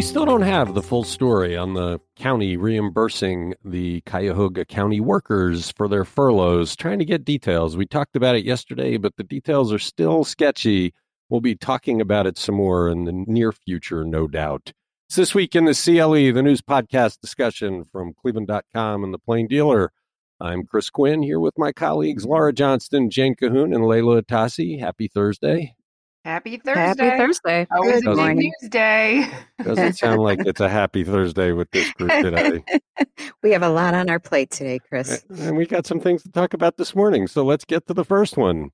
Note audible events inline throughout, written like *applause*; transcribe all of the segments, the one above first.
We still don't have the full story on the county reimbursing the Cuyahoga County workers for their furloughs, trying to get details. We talked about it yesterday, but the details are still sketchy. We'll be talking about it some more in the near future, no doubt. It's this week in the CLE, the news podcast discussion from cleveland.com and the Plain Dealer. I'm Chris Quinn here with my colleagues Laura Johnston, Jane Kahoun, and Leila Atassi. Happy Thursday. Happy Thursday. Happy Thursday. Always a big news day. Doesn't sound like it's a happy Thursday with this group today. *laughs* we have a lot on our plate today, Chris. And we got some things to talk about this morning. So let's get to the first one.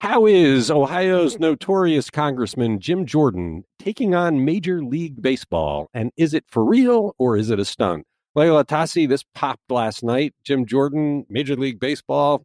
How is Ohio's notorious Congressman Jim Jordan taking on Major League Baseball? And is it for real or is it a stunt? Leila Atassi, this popped last night. Jim Jordan, Major League Baseball.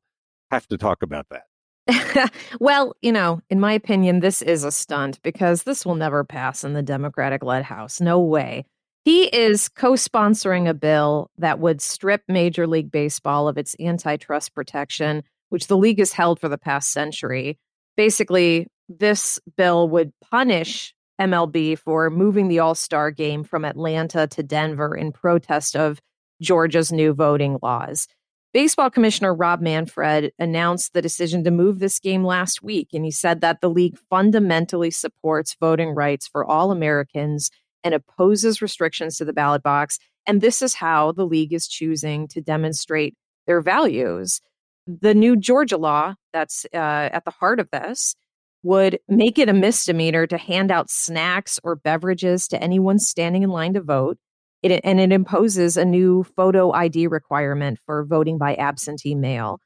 Have to talk about that. *laughs* well, you know, in my opinion, this is a stunt because this will never pass in the Democratic led House. No way. He is co sponsoring a bill that would strip Major League Baseball of its antitrust protection, which the league has held for the past century. Basically, this bill would punish MLB for moving the All Star game from Atlanta to Denver in protest of Georgia's new voting laws. Baseball Commissioner Rob Manfred announced the decision to move this game last week, and he said that the league fundamentally supports voting rights for all Americans and opposes restrictions to the ballot box. And this is how the league is choosing to demonstrate their values. The new Georgia law that's uh, at the heart of this would make it a misdemeanor to hand out snacks or beverages to anyone standing in line to vote. It, and it imposes a new photo ID requirement for voting by absentee mail.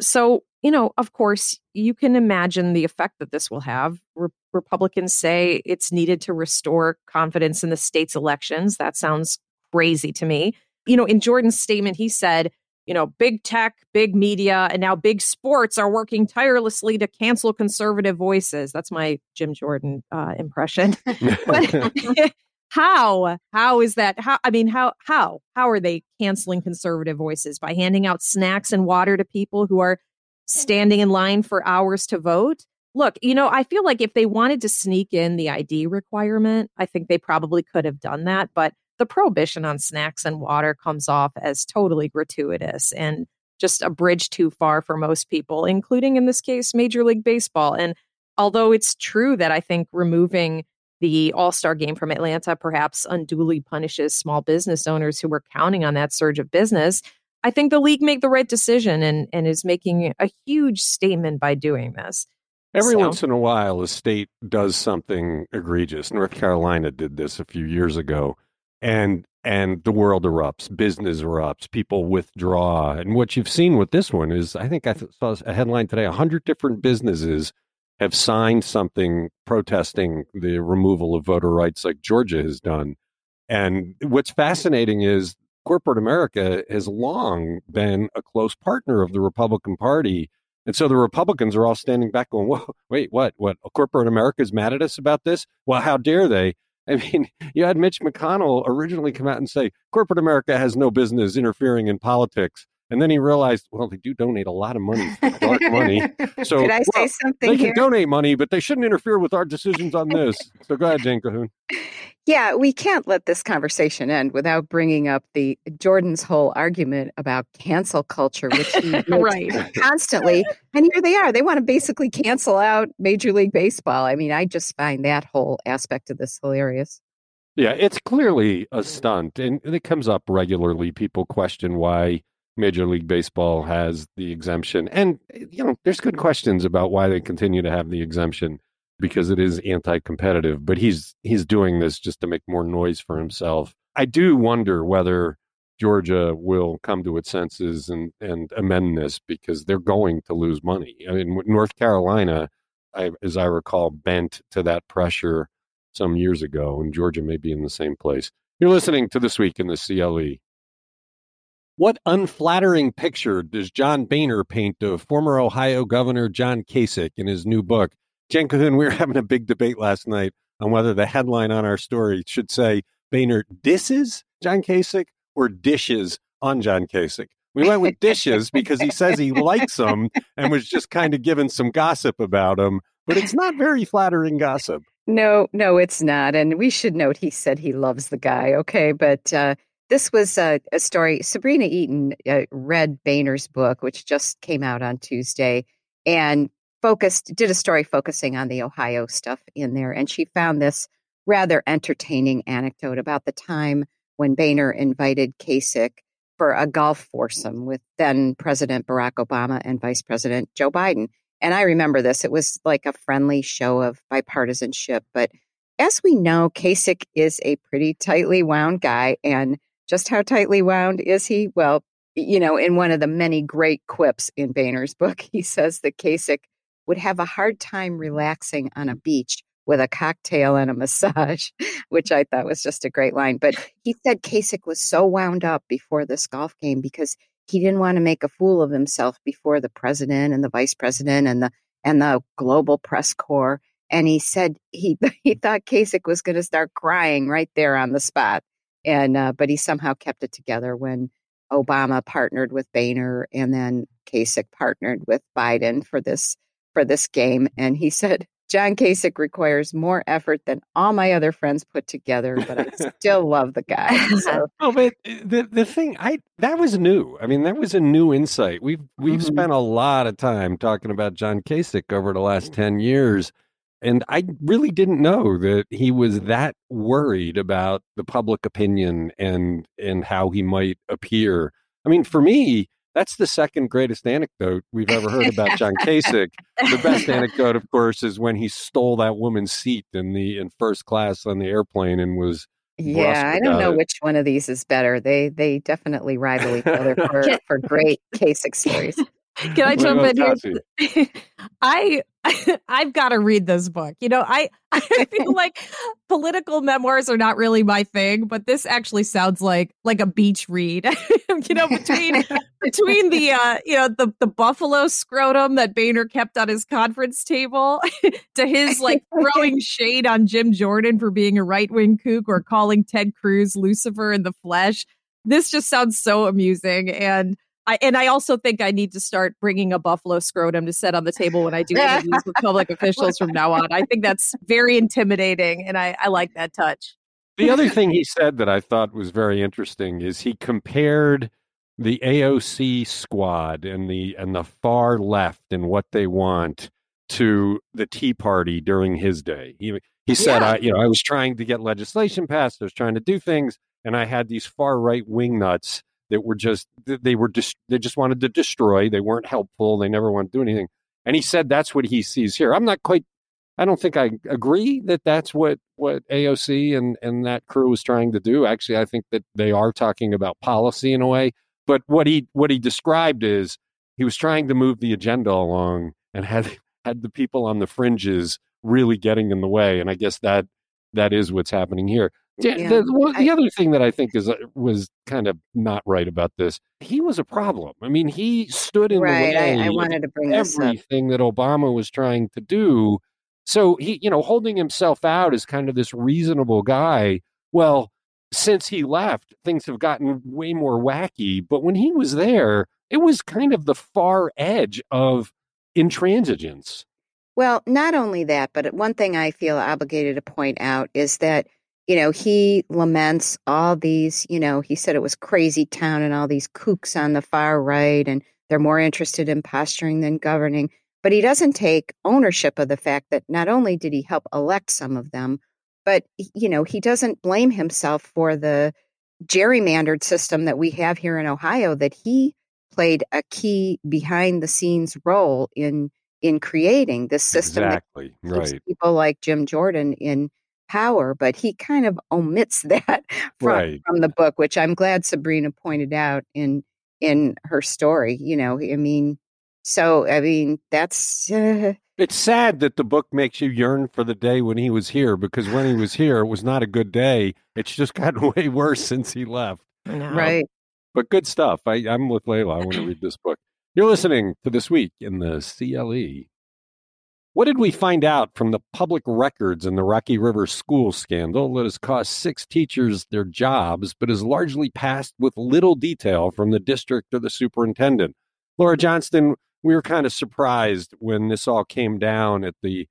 So, you know, of course, you can imagine the effect that this will have. Re- Republicans say it's needed to restore confidence in the state's elections. That sounds crazy to me. You know, in Jordan's statement, he said, you know, big tech, big media, and now big sports are working tirelessly to cancel conservative voices. That's my Jim Jordan uh, impression. *laughs* but, *laughs* *laughs* how? How is that? How i mean how how? How are they canceling conservative voices? By handing out snacks and water to people who are hmm. standing in line for hours to vote? Look you know i feel like if they wanted to sneak in the id requirement i think they probably could have done that but the prohibition on snacks and water comes off as totally gratuitous and just a bridge too far for most people including in this case major league baseball. And although it's true that i think removing the All Star game from Atlanta perhaps unduly punishes small business owners who were counting on that surge of business. I think the league made the right decision and, and is making a huge statement by doing this. Every so. once in a while, a state does something egregious. North Carolina did this a few years ago, and and the world erupts, business erupts, people withdraw. And what you've seen with this one is, I think I saw a headline today: a hundred different businesses have signed something protesting the removal of voter rights like Georgia has done. And what's fascinating is corporate America has long been a close partner of the Republican Party. And so the Republicans are all standing back going, Whoa, wait, what? What? Corporate America is mad at us about this? Well, how dare they? I mean, *laughs* you had Mitch McConnell originally come out and say, corporate America has no business interfering in politics. And then he realized, well, they do donate a lot of money, dark money. *laughs* So Could I well, something they here? can donate money, but they shouldn't interfere with our decisions on this. so go ahead, Jane Kahoun. Yeah, we can't let this conversation end without bringing up the Jordan's whole argument about cancel culture, which he *laughs* right. constantly. And here they are. They want to basically cancel out Major League Baseball. I mean, I just find that whole aspect of this hilarious. Yeah, it's clearly a stunt, and it comes up regularly. People question why Major League Baseball has the exemption. And, you know, there's good questions about why they continue to have the exemption because it is anti-competitive, but he's he's doing this just to make more noise for himself. I do wonder whether Georgia will come to its senses and and amend this because they're going to lose money. I mean, North Carolina, I, as I recall, bent to that pressure some years ago, and Georgia may be in the same place. You're listening to this week in the CLE. What unflattering picture does John Boehner paint of former Ohio Governor John Kasich in his new book? Jen Kahoun, we were *laughs* having a big debate last night on whether the headline on our story should say Boehner disses John Kasich or dishes on John Kasich. We went with dishes *laughs* because he says he likes him and was just kind of giving some gossip about him, but it's not very flattering gossip. No, no, it's not. And we should note he said he loves the guy. Okay. But uh, this was a, a, story. Sabrina Eaton uh, read Boehner's book, which just came out on Tuesday, and focused, did a story focusing on the Ohio stuff in there. And she found this rather entertaining anecdote about the time when Boehner invited Kasich for a golf foursome with then President Barack Obama and Vice President Joe Biden. And I remember this. It was like a friendly show of bipartisanship. But as we know, Kasich is a pretty tightly wound guy. And just how tightly wound is he? Well, you know, in one of the many great quips in Boehner's book, he says that Kasich would have a hard time relaxing on a beach with a cocktail and a massage, *laughs* which I thought was just a great line. But he said Kasich was so wound up before this golf game because he didn't want to make a fool of himself before the president and the vice president and the and the global press corps. And he said he *laughs* he thought Kasich was going to start crying right there on the spot. And uh, but he somehow kept it together when Obama partnered with Boehner and then Kasich partnered with Biden for this for this game. And he said John Kasich requires more effort than all my other friends put together, but I *laughs* still love the guy. *laughs* So. *laughs* oh, but uh, the the thing I that was new. I mean, that was a new insight. We've we've mm-hmm. spent a lot of time talking about John Kasich over the last ten years, and I really didn't know that he was that worried about the public opinion and and how he might appear. I mean, for me, that's the second greatest anecdote we've ever heard about John *laughs* Kasich. the best anecdote, of course, is when he stole that woman's seat in the in first class on the airplane and was yeah, I don't know it. which one of these is better. They they definitely rival each other *laughs* for, for great Kasich stories. Can I jump in here? *laughs* I *laughs* I've got to read this book. You know, I *laughs* I feel like political memoirs are not really my thing, but this actually sounds like like a beach read. you know, between between the uh, you know, the the buffalo scrotum that Boehner kept on his conference table to his like throwing shade on Jim Jordan for being a right-wing kook or calling Ted Cruz Lucifer in the flesh. This just sounds so amusing and I, and I also think I need to start bringing a buffalo scrotum to set on the table when I do *laughs* interviews with public officials from now on. I think that's very intimidating, and I, I like that touch. The other thing he said that I thought was very interesting is he compared the AOC squad and the and the far left and what they want to the Tea Party during his day. He he said, yeah. I you know I was trying to get legislation passed. I was trying to do things, and I had these far right wing nuts that were just they were just they just wanted to destroy. They weren't helpful. They never wanted to do anything. And he said that's what he sees here. I'm not quite. I don't think I agree that that's what what AOC and and that crew was trying to do. Actually, I think that they are talking about policy in a way. But what he what he described is he was trying to move the agenda along and had had the people on the fringes really getting in the way. And I guess that that is what's happening here. Yeah, the, the I, other thing that I think is uh, was kind of not right about this, he was a problem. I mean, he stood in right, the way. I, I wanted to bring everything that Obama was trying to do. So he, you know, holding himself out as kind of this reasonable guy. Well, since he left, things have gotten way more wacky. But when he was there, it was kind of the far edge of intransigence. Well, not only that, but one thing I feel obligated to point out is that you know, he laments all these, you know, he said it was crazy town and all these kooks on the far right and they're more interested in posturing than governing. But he doesn't take ownership of the fact that not only did he help elect some of them, but, you know, he doesn't blame himself for the gerrymandered system that we have here in Ohio that he played a key behind the scenes role in in creating this system exactly right people like Jim Jordan in power, but he kind of *laughs* omits that from, right. from the book, which I'm glad Sabrina pointed out in in her story. You know, I mean, so I mean, that's. Uh, it's sad that the book makes you yearn for the day when he was here because when he was here, it was not a good day. It's just gotten *laughs* way worse since he left. Right. But good stuff. I, I'm with Leila. I want *clears throat* to read this book. You're listening to This Week in the CLE. What did we find out from the public records in the Rocky River school scandal that has cost six teachers their jobs, but is largely passed with little detail from the district or the superintendent? Laura Johnston, we were kind of surprised when this all came down at the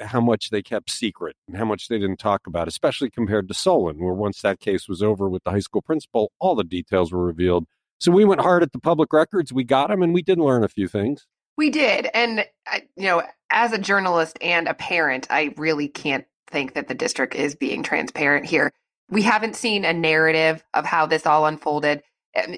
how much they kept secret and how much they didn't talk about, especially compared to Solon, where once that case was over with the high school principal, all the details were revealed. So we went hard at the public records. We got them and we did learn a few things. We did. And, you know, as a journalist and a parent, I really can't think that the district is being transparent here. We haven't seen a narrative of how this all unfolded.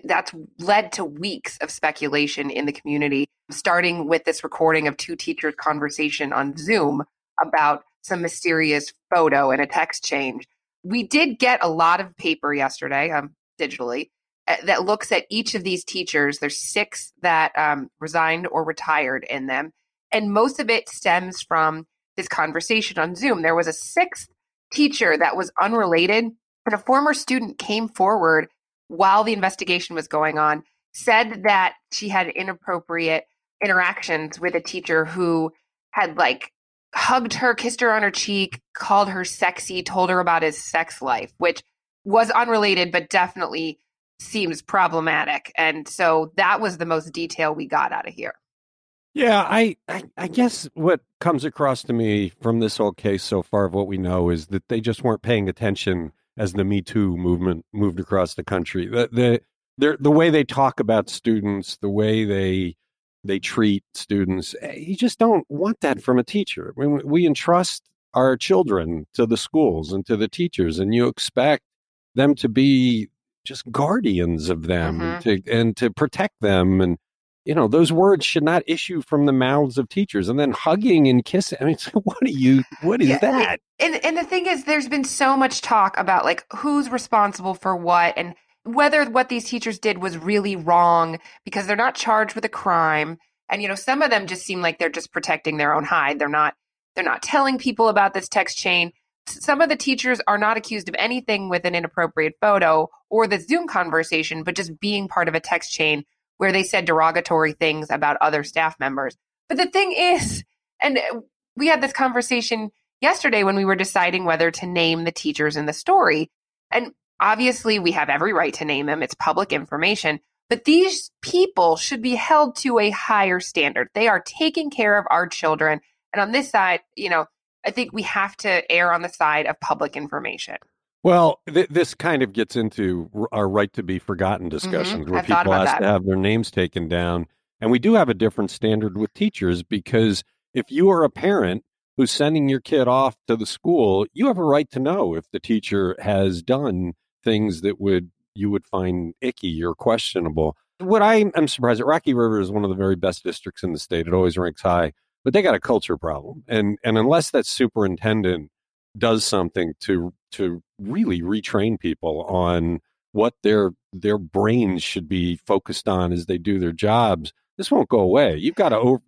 That's led to weeks of speculation in the community, starting with this recording of two teachers' conversation on Zoom about some mysterious photo and a text change. We did get a lot of paper yesterday, um, digitally, uh, that looks at each of these teachers. There's six that um, resigned or retired in them, and most of it stems from this conversation on Zoom. There was a sixth teacher that was unrelated, but a former student came forward while the investigation was going on, said that she had inappropriate interactions with a teacher who had like hugged her, kissed her on her cheek, called her sexy, told her about his sex life, which was unrelated, but definitely seems problematic. And so that was the most detail we got out of here. Yeah, I, I, I guess what comes across to me from this whole case so far of what we know is that they just weren't paying attention as the Me Too movement moved across the country. The the the way they talk about students, the way they they treat students, eh, you just don't want that from a teacher. I mean, we entrust our children to the schools and to the teachers, and you expect them to be just guardians of them mm-hmm. and, to, and to protect them and you know those words should not issue from the mouths of teachers and then hugging and kissing i mean *laughs* what are you what is yeah, that? and and the thing is there's been so much talk about like who's responsible for what and whether what these teachers did was really wrong because they're not charged with a crime and you know some of them just seem like they're just protecting their own hide. They're not they're not telling people about this text chain some of the teachers are not accused of anything with an inappropriate photo or the zoom conversation but just being part of a text chain where they said derogatory things about other staff members. But the thing is, and uh, we had this conversation yesterday when we were deciding whether to name the teachers in the story. And obviously, we have every right to name them, it's public information. But these people should be held to a higher standard. They are taking care of our children. And on this side, you know, I think we have to err on the side of public information. Well, th- this kind of gets into our right to be forgotten mm-hmm. discussions mm-hmm. where people ask that. to have their names taken down. And we do have a different standard with teachers because if you are a parent who's sending your kid off to the school, you have a right to know if the teacher has done things that would you would find icky or questionable. What I am surprised at Rocky River is one of the very best districts in the state. It always ranks high, but they got a culture problem. And and unless that superintendent does something to to really retrain people on what their their brains should be focused on as they do their jobs this won't go away. You've got to over,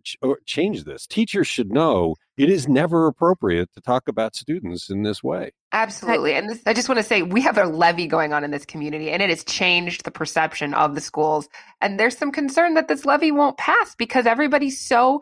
change this. Teachers should know it is never appropriate to talk about students in this way. Absolutely and this, i just want to say we have a levy going on in this community and it has changed the perception of the schools and there's some concern that this levy won't pass because everybody's so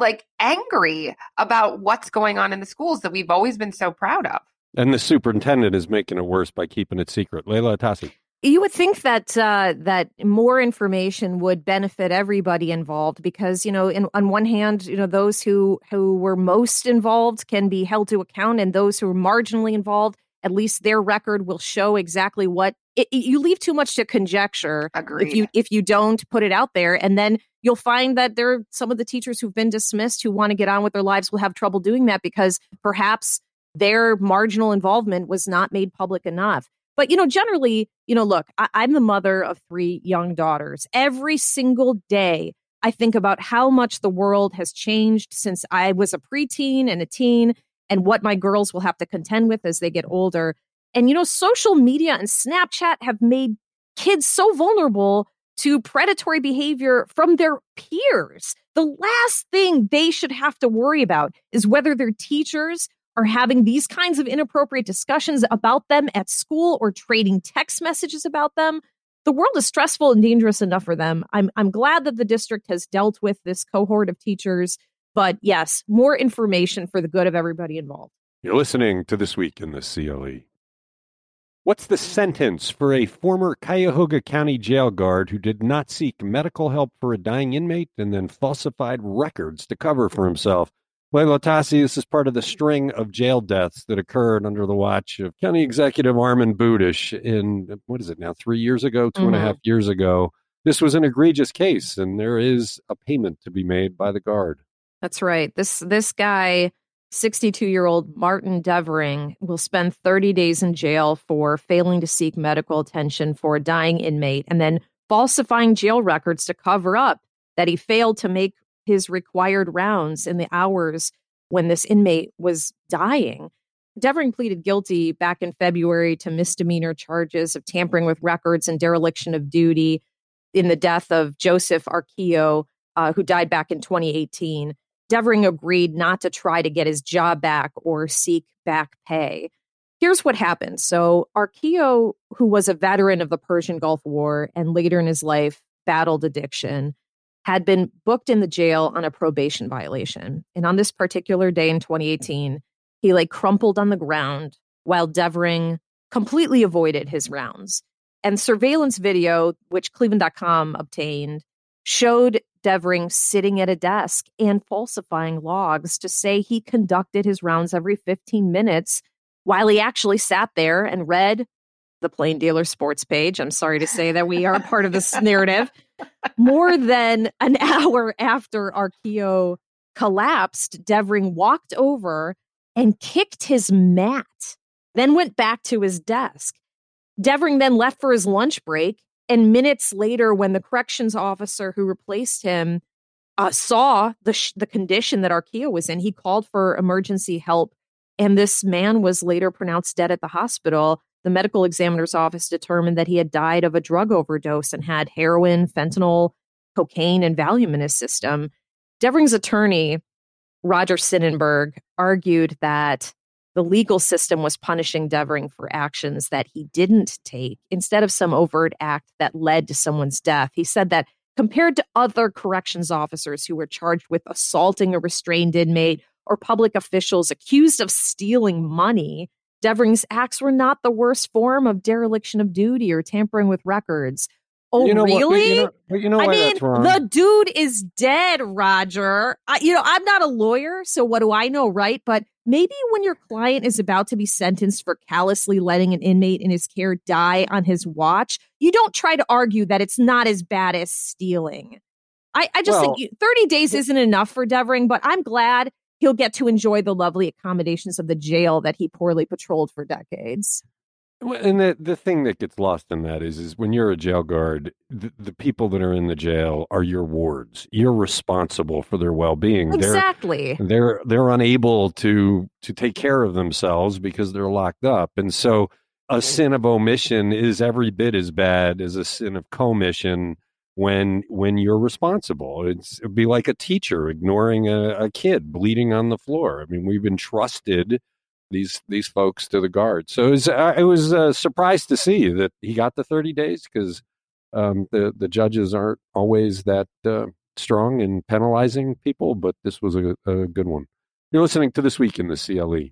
like angry about what's going on in the schools that we've always been so proud of and the superintendent is making it worse by keeping it secret. Leila Atassi. You would think that uh, that more information would benefit everybody involved because you know, in, on one hand, you know, those who who were most involved can be held to account, and those who are marginally involved, at least their record will show exactly what. It, you leave too much to conjecture Agreed. if you if you don't put it out there, and then you'll find that there are some of the teachers who've been dismissed who want to get on with their lives will have trouble doing that because perhaps their marginal involvement was not made public enough. But, you know, generally, you know, look, I- I'm the mother of three young daughters. Every single day, I think about how much the world has changed since I was a preteen and a teen and what my girls will have to contend with as they get older. And, you know, social media and Snapchat have made kids so vulnerable to predatory behavior from their peers. The last thing they should have to worry about is whether their teachers are having these kinds of inappropriate discussions about them at school or trading text messages about them. The world is stressful and dangerous enough for them. I'm I'm glad that the district has dealt with this cohort of teachers, but yes, more information for the good of everybody involved. You're listening to This Week in the CLE. What's the sentence for a former Cuyahoga County jail guard who did not seek medical help for a dying inmate and then falsified records to cover for himself? Leila Atassi, this is part of the string of jail deaths that occurred under the watch of County Executive Armond Budish in, what is it now, three years ago, two mm-hmm. and a mm-hmm. half years ago. This was an egregious case, and there is a payment to be made by the guard. That's right. This this guy, 62 year old Martin Devering, will spend 30 days in jail for failing to seek medical attention for a dying inmate and then falsifying jail records to cover up that he failed to make his required rounds in the hours when this inmate was dying. Devering pleaded guilty back in February to misdemeanor charges of tampering with records and dereliction of duty in the death of Joseph Arquillo, uh, who died back in 2018. Devering agreed not to try to get his job back or seek back pay. Here's what happened. So, Arquillo, who was a veteran of the Persian Gulf War and later in his life battled addiction, had been booked in the jail on a probation violation. And on this particular day in 2018, he lay crumpled on the ground while Devering completely avoided his rounds. And surveillance video, which Cleveland.com obtained, showed Devering sitting at a desk and falsifying logs to say he conducted his rounds every 15 minutes while he actually sat there and read the Plain Dealer Sports page. I'm sorry to say that we are part of this narrative more than an *laughs* hour after Arquillo collapsed, Devering walked over and kicked his mat, then went back to his desk. Devering then left for his lunch break. And minutes later, when the corrections officer who replaced him uh, saw the, sh- the condition that Arquillo was in, he called for emergency help. And this man was later pronounced dead at the hospital the medical examiner's office determined that he had died of a drug overdose and had heroin, fentanyl, cocaine, and Valium in his system. Devering's attorney, Roger Synenberg, argued that the legal system was punishing Devering for actions that he didn't take instead of some overt act that led to someone's death. He said that compared to other corrections officers who were charged with assaulting a restrained inmate or public officials accused of stealing money, Devering's acts were not the worst form of dereliction of duty or tampering with records. Oh, you know really? What, you know, you know I mean, the dude is dead, Roger. I, you know, I'm not a lawyer, so what do I know, right? But maybe when your client is about to be sentenced for callously letting an inmate in his care die on his watch, you don't try to argue that it's not as bad as stealing. I, I just well, think 30 days isn't enough for Devering, but I'm glad he'll get to enjoy the lovely accommodations of the jail that he poorly patrolled for decades. And the the thing that gets lost in that is is when you're a jail guard, the, the people that are in the jail are your wards. You're responsible for their well being. Exactly. They're, they're they're unable to to take care of themselves because they're locked up, and so a sin of omission is every bit as bad as a sin of commission when when you're responsible. It's it'd be like a teacher ignoring a, a kid bleeding on the floor. I mean, we've entrusted these these folks to the guard. So it was, uh, I was uh, surprised to see that he got the 30 days because um, the the judges aren't always that uh, strong in penalizing people, but this was a, a good one. You're listening to this week in the CLE.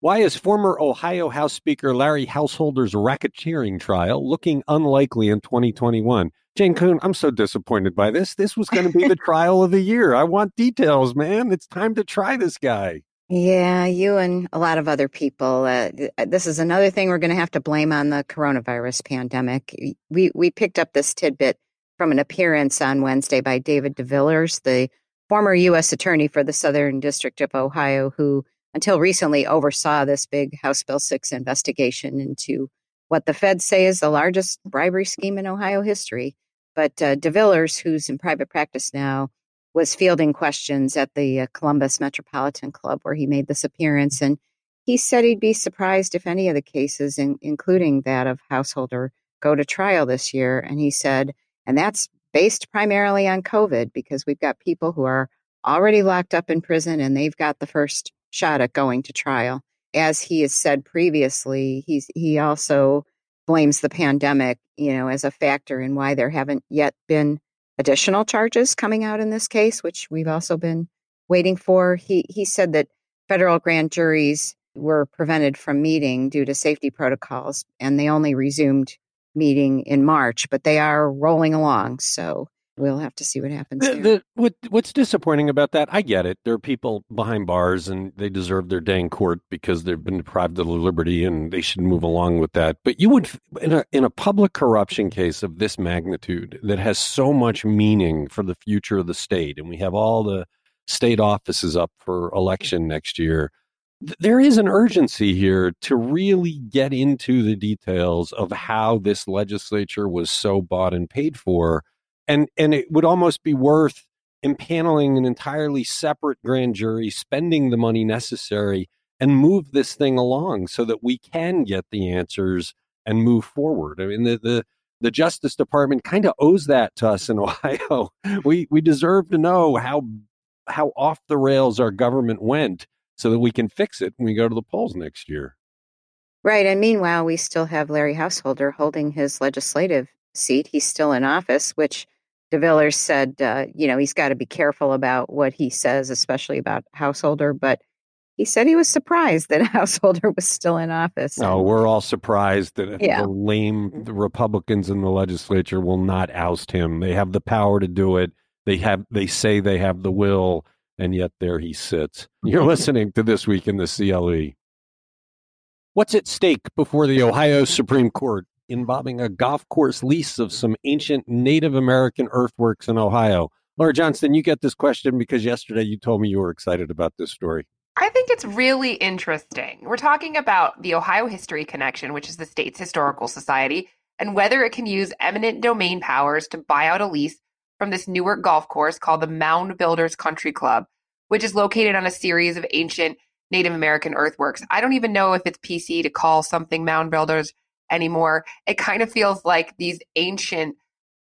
Why is former Ohio House Speaker Larry Householder's racketeering trial looking unlikely in 2021? Jane Kahoun, I'm so disappointed by this. This was going to be the *laughs* trial of the year. I want details, man. It's time to try this guy. Yeah, you and a lot of other people. Uh, this is another thing we're going to have to blame on the coronavirus pandemic. We we picked up this tidbit from an appearance on Wednesday by David DeVillers, the former U.S. attorney for the Southern District of Ohio, who until recently oversaw this big House Bill 6 investigation into what the feds say is the largest bribery scheme in Ohio history. But uh, DeVillers, who's in private practice now, was fielding questions at the uh, Columbus Metropolitan Club where he made this appearance. And he said he'd be surprised if any of the cases, in, including that of Householder, go to trial this year. And he said, and that's based primarily on COVID because we've got people who are already locked up in prison and they've got the first shot at going to trial. As he has said previously, he's he also blames the pandemic, you know, as a factor in why there haven't yet been additional charges coming out in this case, which we've also been waiting for. He he said that federal grand juries were prevented from meeting due to safety protocols, and they only resumed meeting in March, but they are rolling along. So we'll have to see what happens. The, the, what, what's disappointing about that? I get it. There are people behind bars, and they deserve their day in court because they've been deprived of their liberty, and they should move along with that. But you would, in a in a public corruption case of this magnitude, that has so much meaning for the future of the state, and we have all the state offices up for election next year. There is an urgency here to really get into the details of how this legislature was so bought and paid for and and it would almost be worth impaneling an entirely separate grand jury, spending the money necessary, and move this thing along so that we can get the answers and move forward. I mean, the the, the Justice Department kind of owes that to us in *laughs* Ohio. We we deserve to know how how off the rails our government went so that we can fix it when we go to the polls next year. Right. And meanwhile, we still have Larry Householder holding his legislative seat. He's still in office, which DeVillers said, uh, you know, he's got to be careful about what he says, especially about Householder. But he said he was surprised that *laughs* Householder was still in office. No, we're all surprised that *laughs* yeah. the lame the Republicans in the legislature will not oust him. They have the power to do it. They have. They say they have the will, and yet there he sits. You're *laughs* listening to this week in the CLE. What's at stake before the Ohio Supreme Court? Involving a golf course lease of some ancient Native American earthworks in Ohio. Laura Johnston, you get this question because yesterday you told me you were excited about this story. I think it's really interesting. We're talking about the Ohio History Connection, which is the state's historical society, and whether it can use eminent domain powers to buy out a lease from this Newark golf course called the Mound Builders Country Club, which is located on a series of ancient Native American earthworks. I don't even know if it's PC to call something Mound Builders anymore. It kind of feels like these ancient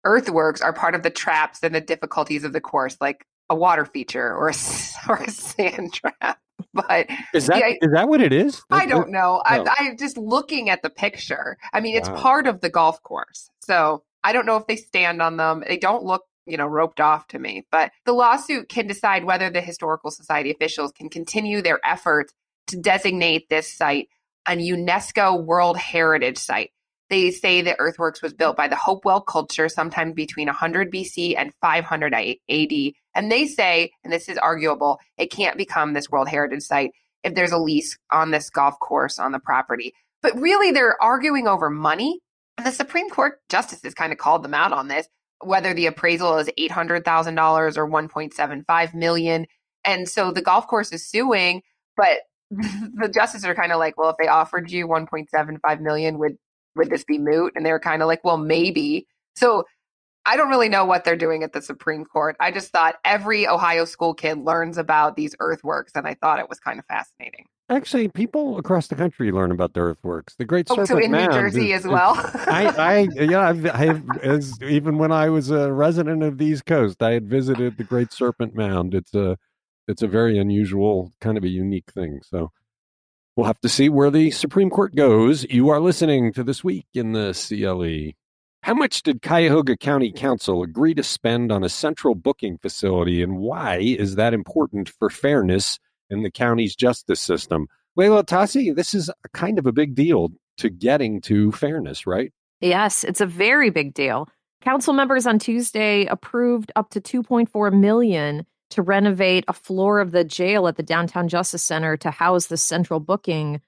earthworks are part of the traps and the difficulties of the course, like a water feature or a, *laughs* or a sand trap. *laughs* But is that yeah, is that what it is? I don't know. I, oh. I'm just looking at the picture. I mean, it's wow. part of the golf course, so I don't know if they stand on them. They don't look you know roped off to me but the lawsuit can decide whether the historical society officials can continue their efforts to designate this site a UNESCO World Heritage Site. They say the earthworks was built by the Hopewell culture sometime between 100 BC and 500 AD. And they say, and this is arguable, it can't become this World Heritage Site if there's a lease on this golf course on the property. But really, they're arguing over money. And the Supreme Court justices kind of called them out on this, whether the appraisal is $800,000 or 1.75 million. And so the golf course is suing, but the justices are kind of like, well, if they offered you 1.75 million, would would this be moot? And they're kind of like, well, maybe. So I don't really know what they're doing at the Supreme Court. I just thought every Ohio school kid learns about these earthworks, and I thought it was kind of fascinating. Actually, people across the country learn about the earthworks. The Great Serpent oh, so in Mound New Jersey is, as well. I, I, yeah, I've, I've, as even when I was a resident of the East Coast, I had visited the Great Serpent Mound. It's a it's a very unusual, kind of a unique thing. So we'll have to see where the Supreme Court goes. You are listening to This Week in the CLE. How much did Cuyahoga County Council agree to spend on a central booking facility, and why is that important for fairness in the county's justice system? Leila Atassi, this is kind of a big deal to getting to fairness, right? Yes, it's a very big deal. Council members on Tuesday approved up to 2.4 million to renovate a floor of the jail at the Downtown Justice Center to house the central booking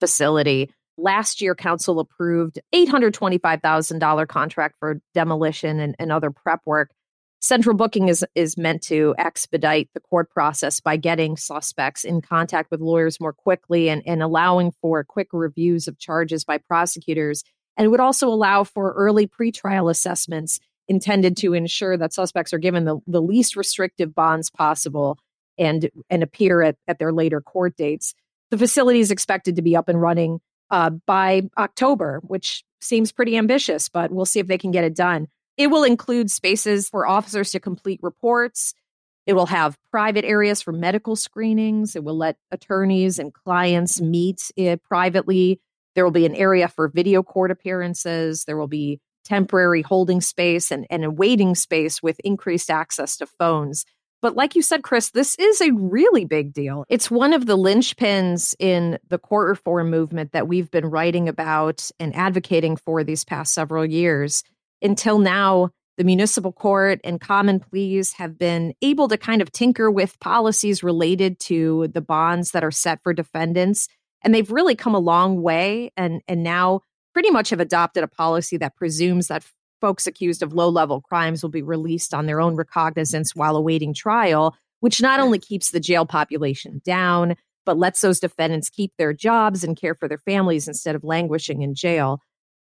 facility. Last year, council approved $825,000 contract for demolition and, and other prep work. Central booking is, is meant to expedite the court process by getting suspects in contact with lawyers more quickly and, and allowing for quick reviews of charges by prosecutors. And would also allow for early pretrial assessments intended to ensure that suspects are given the, the least restrictive bonds possible and and appear at, at their later court dates. The facility is expected to be up and running uh, by October, which seems pretty ambitious, but we'll see if they can get it done. It will include spaces for officers to complete reports. It will have private areas for medical screenings. It will let attorneys and clients meet it privately. There will be an area for video court appearances. There will be temporary holding space and, and a waiting space with increased access to phones. But like you said, Chris, this is a really big deal. It's one of the linchpins in the court reform movement that we've been writing about and advocating for these past several years. Until now, the municipal court and common pleas have been able to kind of tinker with policies related to the bonds that are set for defendants. And they've really come a long way and, and now pretty much have adopted a policy that presumes that folks accused of low level crimes will be released on their own recognizance while awaiting trial, which not only keeps the jail population down, but lets those defendants keep their jobs and care for their families instead of languishing in jail.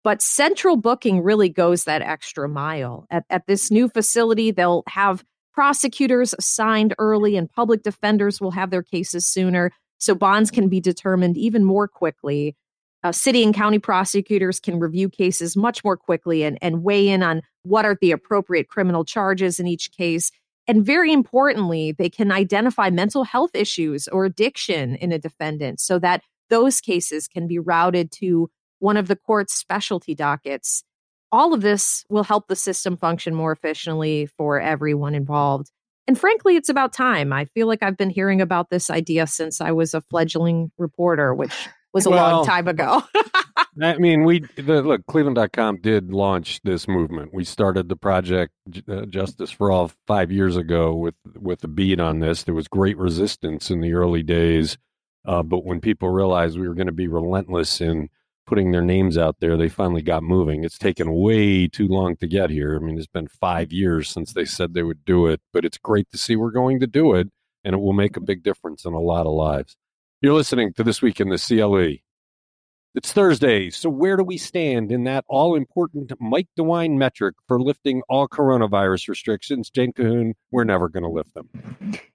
But central booking really goes that extra mile. At, at this new facility, they'll have prosecutors assigned early, and public defenders will have their cases sooner. So bonds can be determined even more quickly. Uh, city and county prosecutors can review cases much more quickly and, and weigh in on what are the appropriate criminal charges in each case. And very importantly, they can identify mental health issues or addiction in a defendant so that those cases can be routed to one of the court's specialty dockets. All of this will help the system function more efficiently for everyone involved. And frankly, it's about time. I feel like I've been hearing about this idea since I was a fledgling reporter, which was a well, long time ago. I mean, we the, look Cleveland.com did launch this movement. We started the project uh, Justice for All five years ago with with a beat on this. There was great resistance in the early days, uh, but when people realized we were going to be relentless in putting their names out there, they finally got moving. It's taken way too long to get here. I mean, it's been five years since they said they would do it, but it's great to see we're going to do it, and it will make a big difference in a lot of lives. You're listening to This Week in the CLE. It's Thursday, so where do we stand in that all important Mike DeWine metric for lifting all coronavirus restrictions? Jane Kahoun, we're never going to lift them.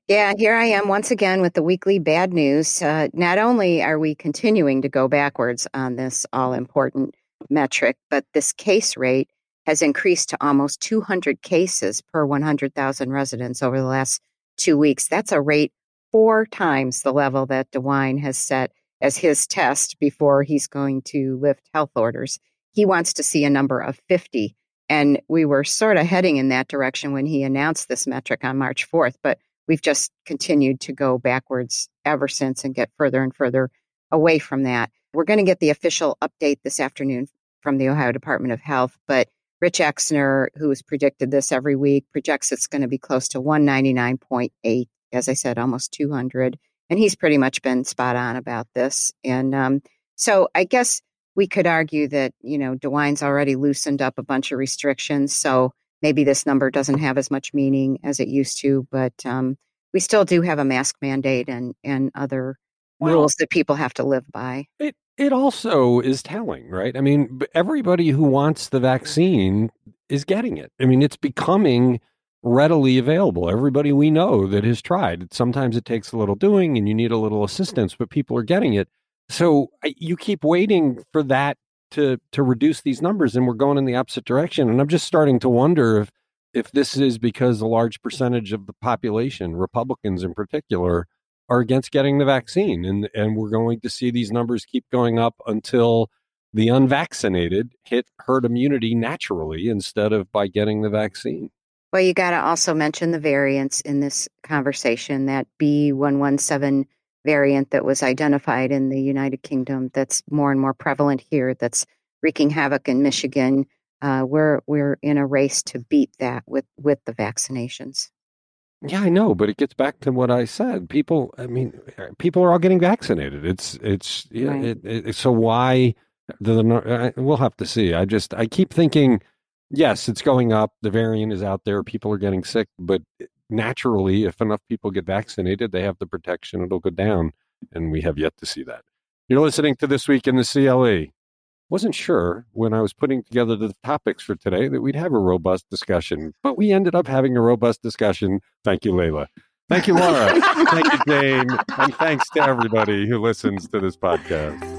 Yeah, here I am once again with the weekly bad news. Uh, not only are we continuing to go backwards on this all important metric, but this case rate has increased to almost 200 cases per 100,000 residents over the last two weeks. That's a rate four times the level that DeWine has set as his test before he's going to lift health orders. He wants to see a number of 50. And we were sort of heading in that direction when he announced this metric on March 4th, but we've just continued to go backwards ever since and get further and further away from that. We're going to get the official update this afternoon from the Ohio Department of Health, but Rich Exner, who has predicted this every week, projects it's going to be close to 199.8, as I said, almost 200 and he's pretty much been spot on about this. And um, so I guess we could argue that you know DeWine's already loosened up a bunch of restrictions, so maybe this number doesn't have as much meaning as it used to. But um, we still do have a mask mandate and and other well, rules that people have to live by. It it also is telling, right? I mean, everybody who wants the vaccine is getting it. I mean, it's becoming readily available. Everybody we know that has tried. Sometimes it takes a little doing and you need a little assistance, but people are getting it. So you keep waiting for that to to reduce these numbers and we're going in the opposite direction and I'm just starting to wonder if if this is because a large percentage of the population, Republicans in particular, are against getting the vaccine and and we're going to see these numbers keep going up until the unvaccinated hit herd immunity naturally instead of by getting the vaccine. Well, you got to also mention the variants in this conversation that B117 variant that was identified in the United Kingdom that's more and more prevalent here, that's wreaking havoc in Michigan. Uh, we're we're in a race to beat that with with the vaccinations. Yeah, I know, but it gets back to what I said. People, I mean, people are all getting vaccinated. It's it's yeah. Right. It, it, so why the, the we'll have to see. I just I keep thinking yes, it's going up. The variant is out there. People are getting sick, but naturally, if enough people get vaccinated, they have the protection. It'll go down, and we have yet to see that. You're listening to this week in the CLE. Wasn't sure when I was putting together the topics for today that we'd have a robust discussion, but we ended up having a robust discussion. Thank you, Leila. Thank you, Laura. *laughs* Thank you, Jane. And thanks to everybody who listens to this podcast.